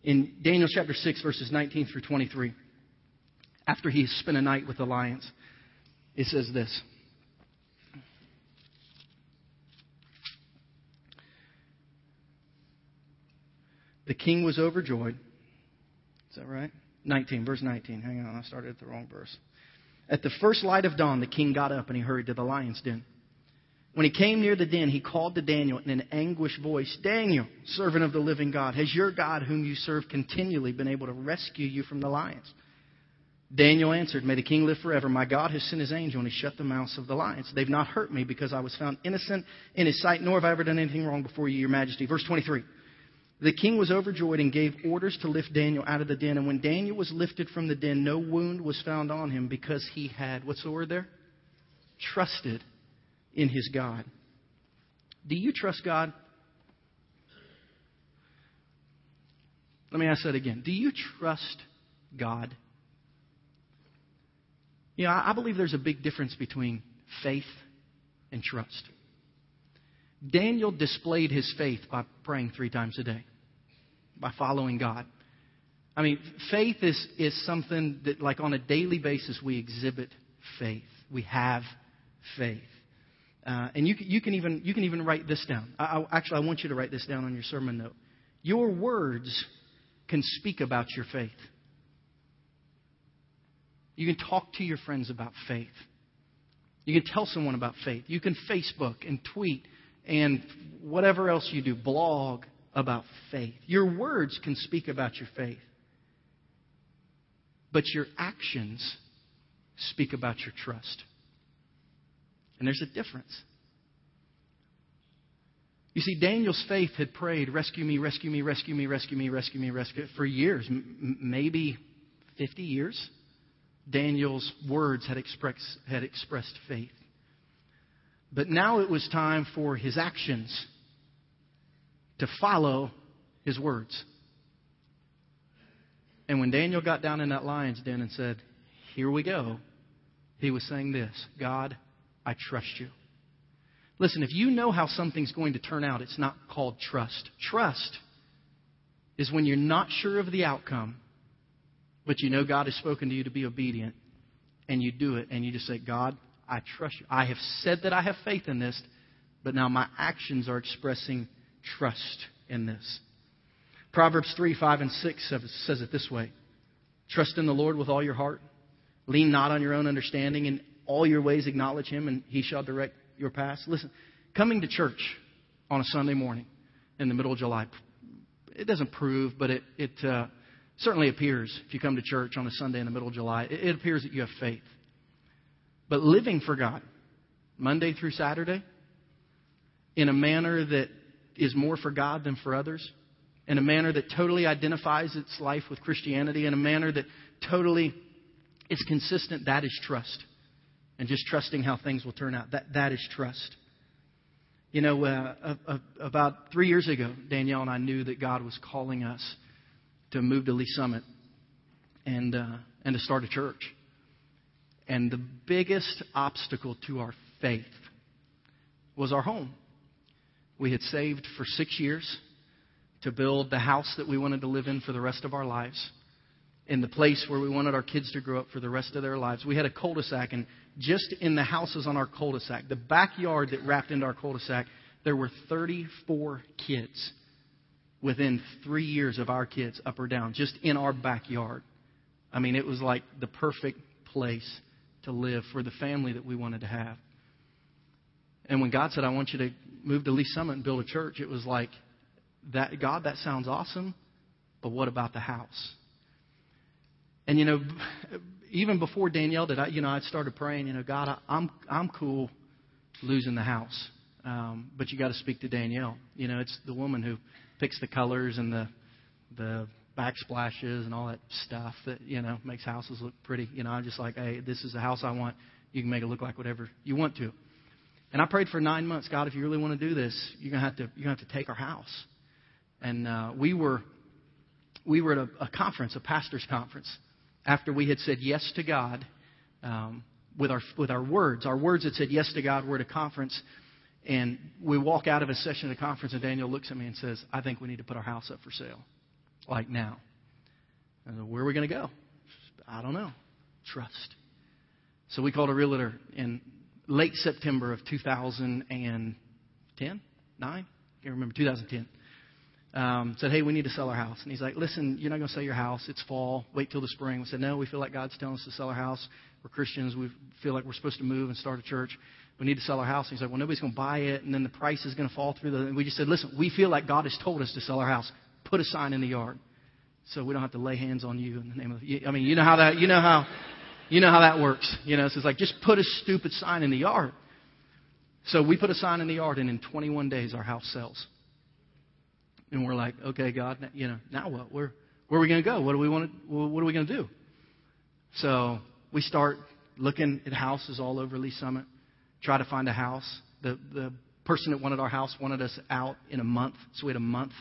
In Daniel chapter 6, verses 19 through 23, after he spent a night with the lions, it says this. The king was overjoyed. Is that right? 19, verse 19. Hang on, I started at the wrong verse. At the first light of dawn, the king got up and he hurried to the lion's den. When he came near the den, he called to Daniel in an anguished voice Daniel, servant of the living God, has your God, whom you serve continually, been able to rescue you from the lions? Daniel answered, May the king live forever. My God has sent his angel, and he shut the mouths of the lions. They've not hurt me because I was found innocent in his sight, nor have I ever done anything wrong before you, your majesty. Verse 23. The king was overjoyed and gave orders to lift Daniel out of the den. And when Daniel was lifted from the den, no wound was found on him because he had, what's the word there? Trusted in his God. Do you trust God? Let me ask that again. Do you trust God? You know, I believe there's a big difference between faith and trust. Daniel displayed his faith by praying three times a day, by following God. I mean, faith is, is something that, like, on a daily basis, we exhibit faith. We have faith. Uh, and you, you, can even, you can even write this down. I, I, actually, I want you to write this down on your sermon note. Your words can speak about your faith. You can talk to your friends about faith. You can tell someone about faith. You can Facebook and tweet and whatever else you do, blog about faith. Your words can speak about your faith. But your actions speak about your trust. And there's a difference. You see, Daniel's faith had prayed, Rescue me, rescue me, rescue me, rescue me, rescue me, rescue me, for years, m- maybe 50 years. Daniel's words had, express, had expressed faith. But now it was time for his actions to follow his words. And when Daniel got down in that lion's den and said, Here we go, he was saying this God, I trust you. Listen, if you know how something's going to turn out, it's not called trust. Trust is when you're not sure of the outcome, but you know God has spoken to you to be obedient, and you do it, and you just say, God, I trust you. I have said that I have faith in this, but now my actions are expressing trust in this. Proverbs 3, 5, and 6 says it this way Trust in the Lord with all your heart. Lean not on your own understanding. In all your ways acknowledge him, and he shall direct your paths. Listen, coming to church on a Sunday morning in the middle of July, it doesn't prove, but it, it uh, certainly appears if you come to church on a Sunday in the middle of July, it, it appears that you have faith. But living for God, Monday through Saturday, in a manner that is more for God than for others, in a manner that totally identifies its life with Christianity, in a manner that totally is consistent, that is trust. And just trusting how things will turn out. That, that is trust. You know, uh, uh, about three years ago, Danielle and I knew that God was calling us to move to Lee's Summit and, uh, and to start a church. And the biggest obstacle to our faith was our home. We had saved for six years to build the house that we wanted to live in for the rest of our lives, in the place where we wanted our kids to grow up for the rest of their lives. We had a cul de sac, and just in the houses on our cul de sac, the backyard that wrapped into our cul de sac, there were 34 kids within three years of our kids, up or down, just in our backyard. I mean, it was like the perfect place to live for the family that we wanted to have. And when God said, I want you to move to Lee's Summit and build a church, it was like, that God, that sounds awesome, but what about the house? And you know, even before Danielle did, I, you know, I started praying. You know, God, I, I'm I'm cool losing the house, um, but you got to speak to Danielle. You know, it's the woman who picks the colors and the the backsplashes and all that stuff that you know makes houses look pretty. You know, I'm just like, hey, this is the house I want. You can make it look like whatever you want to. And I prayed for nine months. God, if you really want to do this, you're gonna have to you're gonna have to take our house. And uh, we were we were at a, a conference, a pastors' conference, after we had said yes to God um, with our with our words. Our words had said yes to God. We're at a conference, and we walk out of a session at a conference, and Daniel looks at me and says, "I think we need to put our house up for sale, like now." And where are we going to go? I don't know. Trust. So we called a realtor in late September of 2010, nine, can't remember 2010 um, said, Hey, we need to sell our house. And he's like, Listen, you're not going to sell your house. It's fall. Wait till the spring. We said, No, we feel like God's telling us to sell our house. We're Christians. We feel like we're supposed to move and start a church. We need to sell our house. And he's like, Well, nobody's going to buy it. And then the price is going to fall through. The... And we just said, Listen, we feel like God has told us to sell our house. Put a sign in the yard so we don't have to lay hands on you in the name of. I mean, you know how that. You know how. You know how that works. You know, so it's like just put a stupid sign in the yard. So we put a sign in the yard, and in 21 days, our house sells. And we're like, okay, God, you know, now what? Where, where are we going to go? What do we want what are we going to do? So we start looking at houses all over Lee's Summit, try to find a house. The, the person that wanted our house wanted us out in a month, so we had a month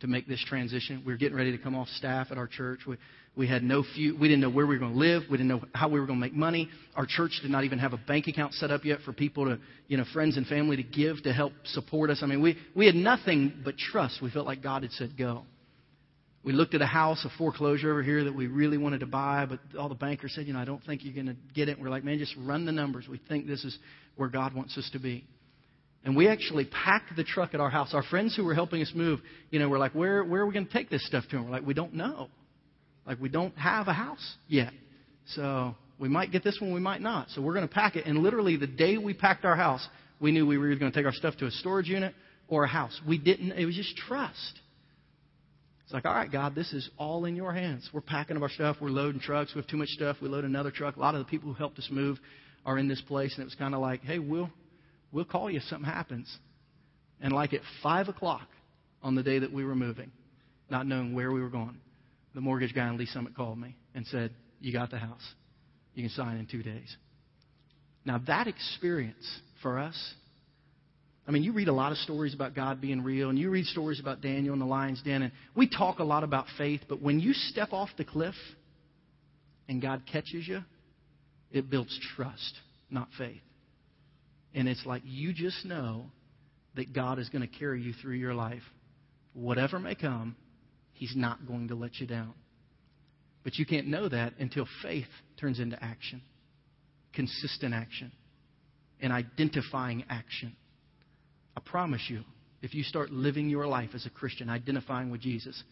to make this transition. We were getting ready to come off staff at our church. We, we had no few, we didn't know where we were going to live. We didn't know how we were going to make money. Our church did not even have a bank account set up yet for people to, you know, friends and family to give to help support us. I mean, we, we had nothing but trust. We felt like God had said go. We looked at a house, a foreclosure over here that we really wanted to buy, but all the bankers said, you know, I don't think you're going to get it. we're like, man, just run the numbers. We think this is where God wants us to be. And we actually packed the truck at our house. Our friends who were helping us move, you know, were like, where, where are we going to take this stuff to? And we're like, we don't know. Like, we don't have a house yet. So we might get this one, we might not. So we're going to pack it. And literally, the day we packed our house, we knew we were either going to take our stuff to a storage unit or a house. We didn't, it was just trust. It's like, all right, God, this is all in your hands. We're packing up our stuff. We're loading trucks. We have too much stuff. We load another truck. A lot of the people who helped us move are in this place. And it was kind of like, hey, we'll, we'll call you if something happens. And like at 5 o'clock on the day that we were moving, not knowing where we were going, the mortgage guy in Lee's Summit called me and said, You got the house. You can sign in two days. Now, that experience for us I mean, you read a lot of stories about God being real, and you read stories about Daniel in the lion's den, and we talk a lot about faith, but when you step off the cliff and God catches you, it builds trust, not faith. And it's like you just know that God is going to carry you through your life. Whatever may come, He's not going to let you down. But you can't know that until faith turns into action, consistent action, and identifying action. I promise you, if you start living your life as a Christian, identifying with Jesus,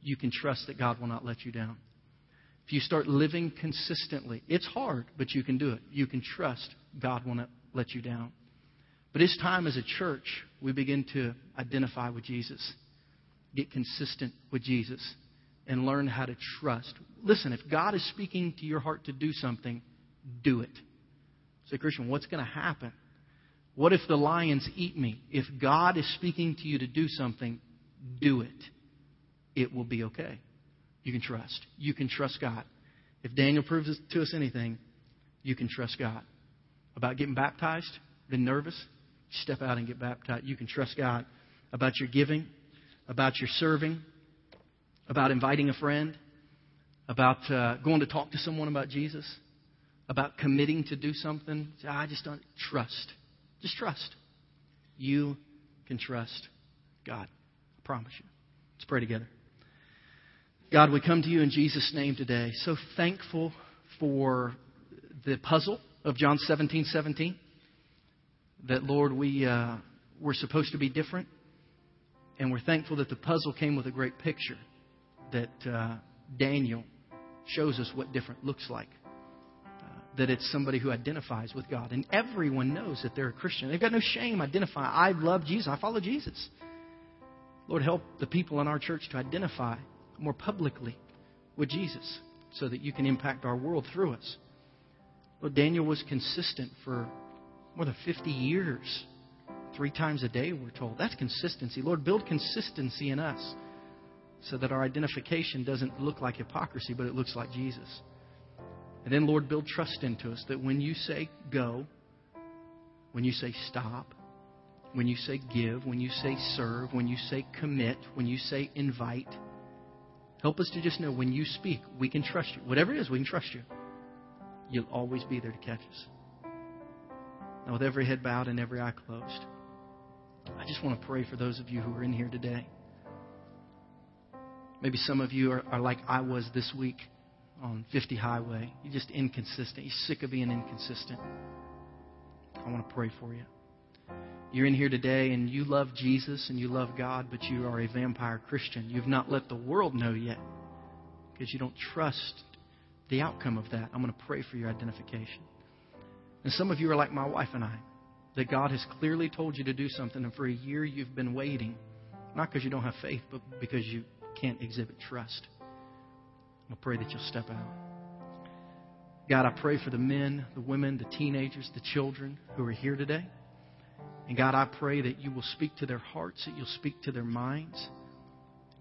you can trust that God will not let you down. If you start living consistently, it's hard, but you can do it. You can trust God will not let you down. But it's time as a church we begin to identify with Jesus, get consistent with Jesus, and learn how to trust. Listen, if God is speaking to your heart to do something, do it. Say, Christian, what's going to happen? What if the lions eat me? If God is speaking to you to do something, do it. It will be okay. You can trust. You can trust God. If Daniel proves to us anything, you can trust God. About getting baptized, been nervous? Step out and get baptized. You can trust God. About your giving, about your serving, about inviting a friend, about uh, going to talk to someone about Jesus, about committing to do something. I just don't trust. Just trust. You can trust God. I promise you. Let's pray together. God, we come to you in Jesus' name today. So thankful for the puzzle of John 17 17. That, Lord, we, uh, we're supposed to be different. And we're thankful that the puzzle came with a great picture. That uh, Daniel shows us what different looks like that it's somebody who identifies with God. And everyone knows that they're a Christian. They've got no shame identifying. I love Jesus. I follow Jesus. Lord, help the people in our church to identify more publicly with Jesus so that you can impact our world through us. Lord, Daniel was consistent for more than 50 years. Three times a day, we're told. That's consistency. Lord, build consistency in us so that our identification doesn't look like hypocrisy, but it looks like Jesus. And then, Lord, build trust into us that when you say go, when you say stop, when you say give, when you say serve, when you say commit, when you say invite, help us to just know when you speak, we can trust you. Whatever it is, we can trust you. You'll always be there to catch us. Now, with every head bowed and every eye closed, I just want to pray for those of you who are in here today. Maybe some of you are, are like I was this week on 50 Highway. You're just inconsistent. You're sick of being inconsistent. I want to pray for you. You're in here today and you love Jesus and you love God, but you are a vampire Christian. You've not let the world know yet because you don't trust the outcome of that. I'm going to pray for your identification. And some of you are like my wife and I, that God has clearly told you to do something, and for a year you've been waiting, not because you don't have faith, but because you can't exhibit trust. I pray that you'll step out. God, I pray for the men, the women, the teenagers, the children who are here today. And God, I pray that you will speak to their hearts, that you'll speak to their minds.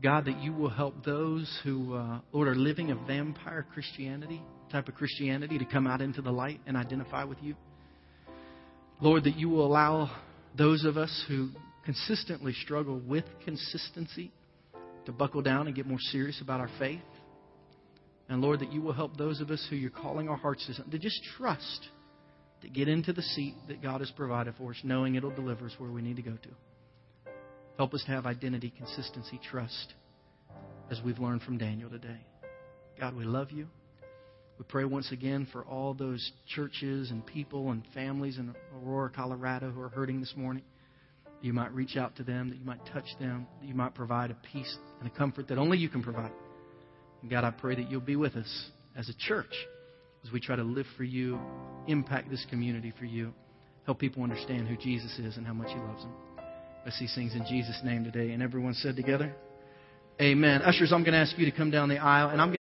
God, that you will help those who, uh, Lord, are living a vampire Christianity, type of Christianity, to come out into the light and identify with you. Lord, that you will allow those of us who consistently struggle with consistency to buckle down and get more serious about our faith. And Lord, that you will help those of us who you're calling our hearts to, to just trust, to get into the seat that God has provided for us, knowing it'll deliver us where we need to go to. Help us to have identity, consistency, trust, as we've learned from Daniel today. God, we love you. We pray once again for all those churches and people and families in Aurora, Colorado who are hurting this morning. You might reach out to them, that you might touch them, that you might provide a peace and a comfort that only you can provide. And God, I pray that you'll be with us as a church as we try to live for you, impact this community for you, help people understand who Jesus is and how much he loves them. Let's see things in Jesus' name today. And everyone said together, Amen. Ushers, I'm going to ask you to come down the aisle, and I'm